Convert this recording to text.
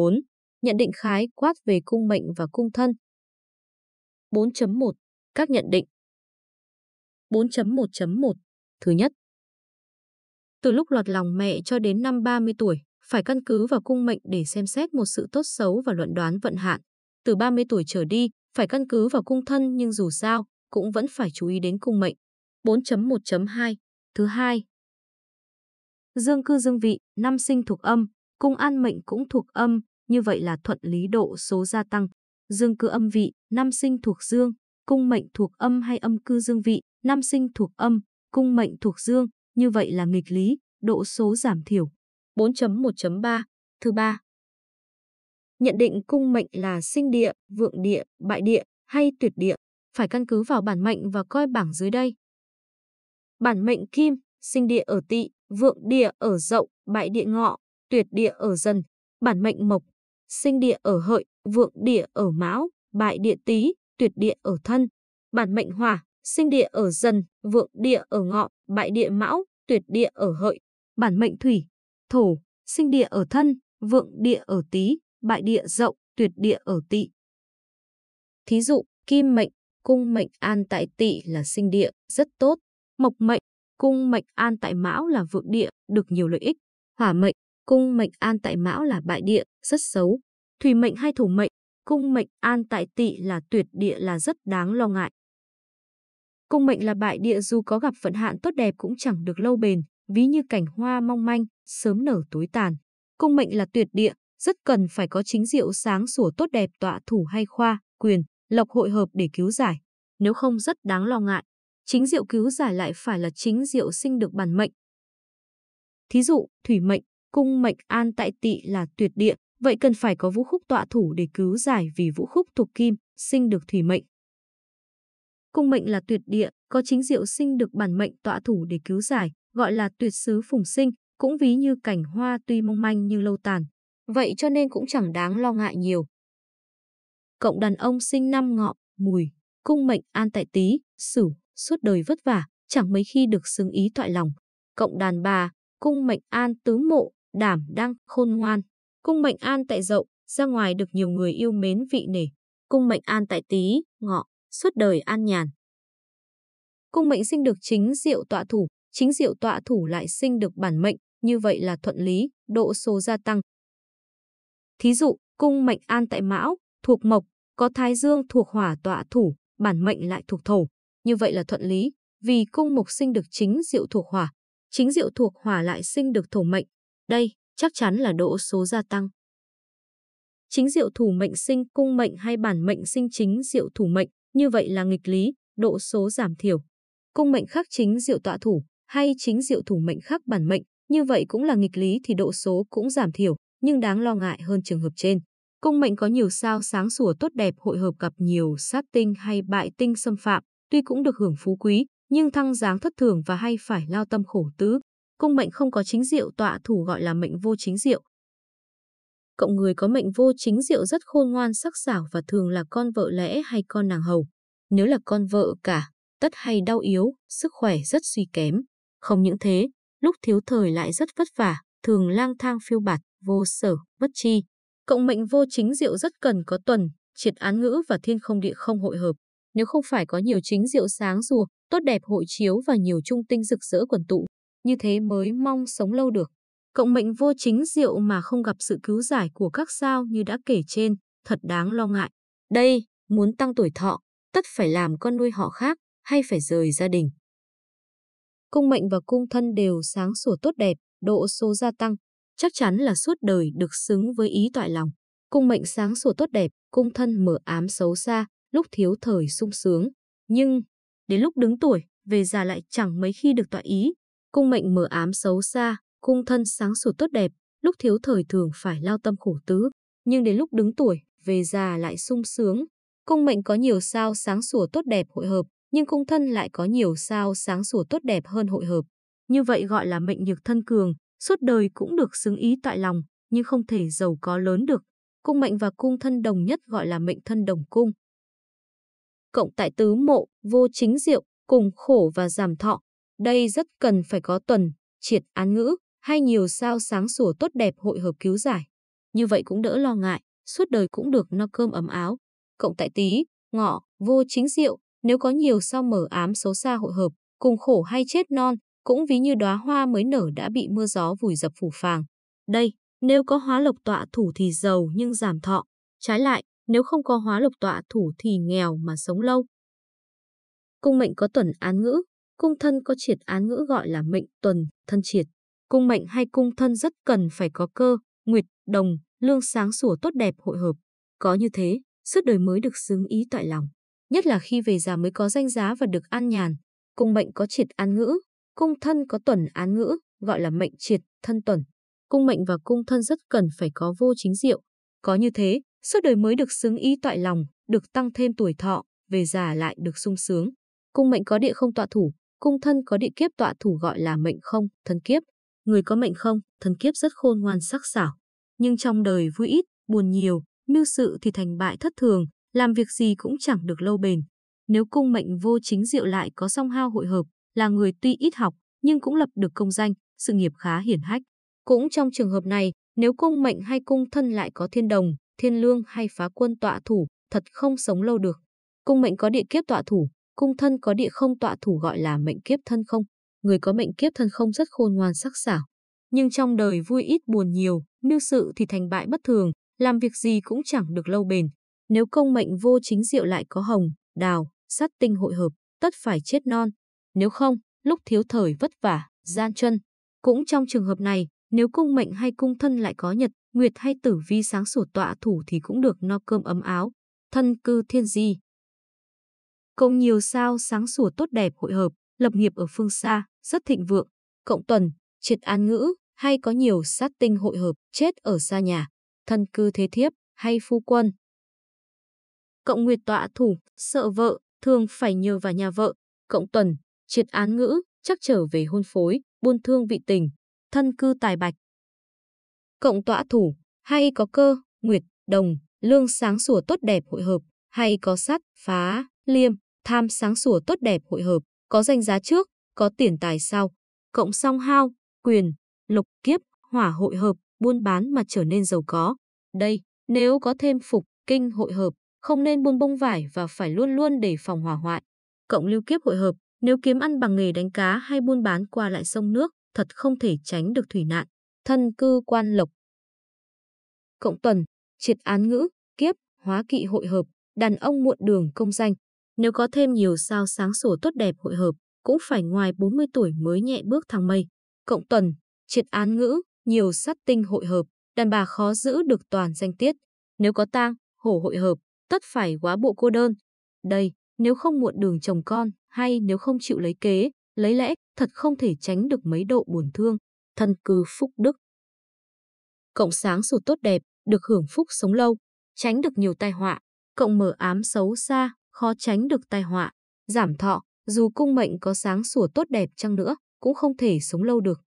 4. Nhận định khái quát về cung mệnh và cung thân. 4.1. Các nhận định 4.1.1 Thứ nhất, từ lúc lọt lòng mẹ cho đến năm 30 tuổi, phải căn cứ vào cung mệnh để xem xét một sự tốt xấu và luận đoán vận hạn. Từ 30 tuổi trở đi, phải căn cứ vào cung thân nhưng dù sao, cũng vẫn phải chú ý đến cung mệnh. 4.1.2 Thứ hai, Dương cư dương vị, năm sinh thuộc âm, cung an mệnh cũng thuộc âm, như vậy là thuận lý độ số gia tăng. Dương cư âm vị, năm sinh thuộc dương, cung mệnh thuộc âm hay âm cư dương vị, năm sinh thuộc âm, cung mệnh thuộc dương, như vậy là nghịch lý, độ số giảm thiểu. 4.1.3 Thứ ba Nhận định cung mệnh là sinh địa, vượng địa, bại địa hay tuyệt địa, phải căn cứ vào bản mệnh và coi bảng dưới đây. Bản mệnh kim, sinh địa ở tỵ, vượng địa ở dậu, bại địa ngọ, tuyệt địa ở dần, bản mệnh mộc, sinh địa ở hợi, vượng địa ở mão, bại địa tý, tuyệt địa ở thân, bản mệnh hỏa, sinh địa ở dần, vượng địa ở ngọ, bại địa mão, tuyệt địa ở hợi, bản mệnh thủy, thổ, sinh địa ở thân, vượng địa ở tý, bại địa dậu, tuyệt địa ở tỵ. Thí dụ, kim mệnh, cung mệnh an tại tỵ là sinh địa, rất tốt. Mộc mệnh, cung mệnh an tại mão là vượng địa, được nhiều lợi ích. Hỏa mệnh, cung mệnh an tại mão là bại địa, rất xấu. Thủy mệnh hay thổ mệnh, cung mệnh an tại tỵ là tuyệt địa là rất đáng lo ngại. Cung mệnh là bại địa dù có gặp vận hạn tốt đẹp cũng chẳng được lâu bền, ví như cảnh hoa mong manh, sớm nở tối tàn. Cung mệnh là tuyệt địa, rất cần phải có chính diệu sáng sủa tốt đẹp tọa thủ hay khoa, quyền, lộc hội hợp để cứu giải. Nếu không rất đáng lo ngại. Chính diệu cứu giải lại phải là chính diệu sinh được bản mệnh. Thí dụ, thủy mệnh, cung mệnh an tại tỵ là tuyệt địa, vậy cần phải có vũ khúc tọa thủ để cứu giải vì vũ khúc thuộc kim, sinh được thủy mệnh. Cung mệnh là tuyệt địa, có chính diệu sinh được bản mệnh tọa thủ để cứu giải, gọi là tuyệt sứ phùng sinh, cũng ví như cảnh hoa tuy mong manh nhưng lâu tàn. Vậy cho nên cũng chẳng đáng lo ngại nhiều. Cộng đàn ông sinh năm ngọ, mùi, cung mệnh an tại tý, sửu, suốt đời vất vả, chẳng mấy khi được xứng ý thoại lòng. Cộng đàn bà, cung mệnh an tứ mộ, đảm đang, khôn ngoan. Cung mệnh an tại dậu, ra ngoài được nhiều người yêu mến vị nể. Cung mệnh an tại tý, ngọ, suốt đời an nhàn. Cung mệnh sinh được chính diệu tọa thủ, chính diệu tọa thủ lại sinh được bản mệnh, như vậy là thuận lý, độ số gia tăng. Thí dụ, cung mệnh an tại mão, thuộc mộc, có thái dương thuộc hỏa tọa thủ, bản mệnh lại thuộc thổ. Như vậy là thuận lý, vì cung mộc sinh được chính diệu thuộc hỏa, chính diệu thuộc hỏa lại sinh được thổ mệnh. Đây, chắc chắn là độ số gia tăng. Chính diệu thủ mệnh sinh cung mệnh hay bản mệnh sinh chính diệu thủ mệnh, như vậy là nghịch lý, độ số giảm thiểu. Cung mệnh khắc chính diệu tọa thủ hay chính diệu thủ mệnh khắc bản mệnh, như vậy cũng là nghịch lý thì độ số cũng giảm thiểu, nhưng đáng lo ngại hơn trường hợp trên. Cung mệnh có nhiều sao sáng sủa tốt đẹp hội hợp gặp nhiều sát tinh hay bại tinh xâm phạm, tuy cũng được hưởng phú quý, nhưng thăng dáng thất thường và hay phải lao tâm khổ tứ. Cung mệnh không có chính diệu tọa thủ gọi là mệnh vô chính diệu. Cộng người có mệnh vô chính diệu rất khôn ngoan sắc sảo và thường là con vợ lẽ hay con nàng hầu. Nếu là con vợ cả, tất hay đau yếu, sức khỏe rất suy kém. Không những thế, lúc thiếu thời lại rất vất vả, thường lang thang phiêu bạt, vô sở, bất chi. Cộng mệnh vô chính diệu rất cần có tuần, triệt án ngữ và thiên không địa không hội hợp. Nếu không phải có nhiều chính diệu sáng rùa, tốt đẹp hội chiếu và nhiều trung tinh rực rỡ quần tụ, như thế mới mong sống lâu được. Cộng mệnh vô chính diệu mà không gặp sự cứu giải của các sao như đã kể trên, thật đáng lo ngại. Đây, muốn tăng tuổi thọ, tất phải làm con nuôi họ khác hay phải rời gia đình. Cung mệnh và cung thân đều sáng sủa tốt đẹp, độ số gia tăng, chắc chắn là suốt đời được xứng với ý toại lòng. Cung mệnh sáng sủa tốt đẹp, cung thân mở ám xấu xa, lúc thiếu thời sung sướng. Nhưng, đến lúc đứng tuổi, về già lại chẳng mấy khi được tọa ý. Cung mệnh mở ám xấu xa, cung thân sáng sủa tốt đẹp, lúc thiếu thời thường phải lao tâm khổ tứ. Nhưng đến lúc đứng tuổi, về già lại sung sướng. Cung mệnh có nhiều sao sáng sủa tốt đẹp hội hợp, nhưng cung thân lại có nhiều sao sáng sủa tốt đẹp hơn hội hợp. Như vậy gọi là mệnh nhược thân cường, suốt đời cũng được xứng ý tại lòng, nhưng không thể giàu có lớn được. Cung mệnh và cung thân đồng nhất gọi là mệnh thân đồng cung. Cộng tại tứ mộ, vô chính diệu, cùng khổ và giảm thọ. Đây rất cần phải có tuần, triệt án ngữ, hay nhiều sao sáng sủa tốt đẹp hội hợp cứu giải. như vậy cũng đỡ lo ngại, suốt đời cũng được no cơm ấm áo. Cộng tại Tý, Ngọ, Vô chính diệu, nếu có nhiều sao mở ám xấu xa hội hợp, cùng khổ hay chết non, cũng ví như đóa hoa mới nở đã bị mưa gió vùi dập phủ phàng. Đây, nếu có hóa lộc tọa thủ thì giàu nhưng giảm thọ. Trái lại, nếu không có hóa lộc tọa thủ thì nghèo mà sống lâu. Cung mệnh có tuần án ngữ, cung thân có triệt án ngữ gọi là mệnh tuần, thân triệt. Cung mệnh hay cung thân rất cần phải có cơ, nguyệt, đồng, lương sáng sủa tốt đẹp hội hợp. Có như thế, suốt đời mới được xứng ý tại lòng. Nhất là khi về già mới có danh giá và được an nhàn. Cung mệnh có triệt án ngữ, cung thân có tuần án ngữ, gọi là mệnh triệt, thân tuần. Cung mệnh và cung thân rất cần phải có vô chính diệu. Có như thế, suốt đời mới được xứng ý toại lòng, được tăng thêm tuổi thọ, về già lại được sung sướng. Cung mệnh có địa không tọa thủ, cung thân có địa kiếp tọa thủ gọi là mệnh không, thân kiếp. Người có mệnh không, thân kiếp rất khôn ngoan sắc sảo. Nhưng trong đời vui ít, buồn nhiều, mưu sự thì thành bại thất thường, làm việc gì cũng chẳng được lâu bền. Nếu cung mệnh vô chính diệu lại có song hao hội hợp, là người tuy ít học, nhưng cũng lập được công danh, sự nghiệp khá hiển hách. Cũng trong trường hợp này, nếu cung mệnh hay cung thân lại có thiên đồng, thiên lương hay phá quân tọa thủ, thật không sống lâu được. Cung mệnh có địa kiếp tọa thủ, cung thân có địa không tọa thủ gọi là mệnh kiếp thân không. Người có mệnh kiếp thân không rất khôn ngoan sắc sảo. Nhưng trong đời vui ít buồn nhiều, mưu sự thì thành bại bất thường, làm việc gì cũng chẳng được lâu bền. Nếu công mệnh vô chính diệu lại có hồng, đào, sát tinh hội hợp, tất phải chết non. Nếu không, lúc thiếu thời vất vả, gian chân. Cũng trong trường hợp này, nếu cung mệnh hay cung thân lại có nhật, nguyệt hay tử vi sáng sủa tọa thủ thì cũng được no cơm ấm áo. Thân cư thiên di. Cộng nhiều sao sáng sủa tốt đẹp hội hợp, lập nghiệp ở phương xa, rất thịnh vượng. Cộng tuần, triệt an ngữ, hay có nhiều sát tinh hội hợp, chết ở xa nhà. Thân cư thế thiếp, hay phu quân. Cộng nguyệt tọa thủ, sợ vợ, thường phải nhờ vào nhà vợ. Cộng tuần, triệt án ngữ, chắc trở về hôn phối, buôn thương vị tình, thân cư tài bạch. Cộng tọa thủ, hay có cơ, nguyệt, đồng, lương sáng sủa tốt đẹp hội hợp, hay có sắt, phá, liêm, tham sáng sủa tốt đẹp hội hợp, có danh giá trước, có tiền tài sau. Cộng song hao, quyền, lục kiếp, hỏa hội hợp, buôn bán mà trở nên giàu có. Đây, nếu có thêm phục, kinh hội hợp, không nên buôn bông vải và phải luôn luôn đề phòng hỏa hoại. Cộng lưu kiếp hội hợp, nếu kiếm ăn bằng nghề đánh cá hay buôn bán qua lại sông nước, thật không thể tránh được thủy nạn. Thân cư quan lộc. Cộng tuần, triệt án ngữ, kiếp, hóa kỵ hội hợp, đàn ông muộn đường công danh. Nếu có thêm nhiều sao sáng sủa tốt đẹp hội hợp, cũng phải ngoài 40 tuổi mới nhẹ bước thăng mây. Cộng tuần, triệt án ngữ, nhiều sát tinh hội hợp, đàn bà khó giữ được toàn danh tiết. Nếu có tang, hổ hội hợp, tất phải quá bộ cô đơn. Đây, nếu không muộn đường chồng con, hay nếu không chịu lấy kế, lấy lẽ, thật không thể tránh được mấy độ buồn thương, thân cư phúc đức. Cộng sáng sủa tốt đẹp, được hưởng phúc sống lâu, tránh được nhiều tai họa, cộng mở ám xấu xa, khó tránh được tai họa, giảm thọ, dù cung mệnh có sáng sủa tốt đẹp chăng nữa, cũng không thể sống lâu được.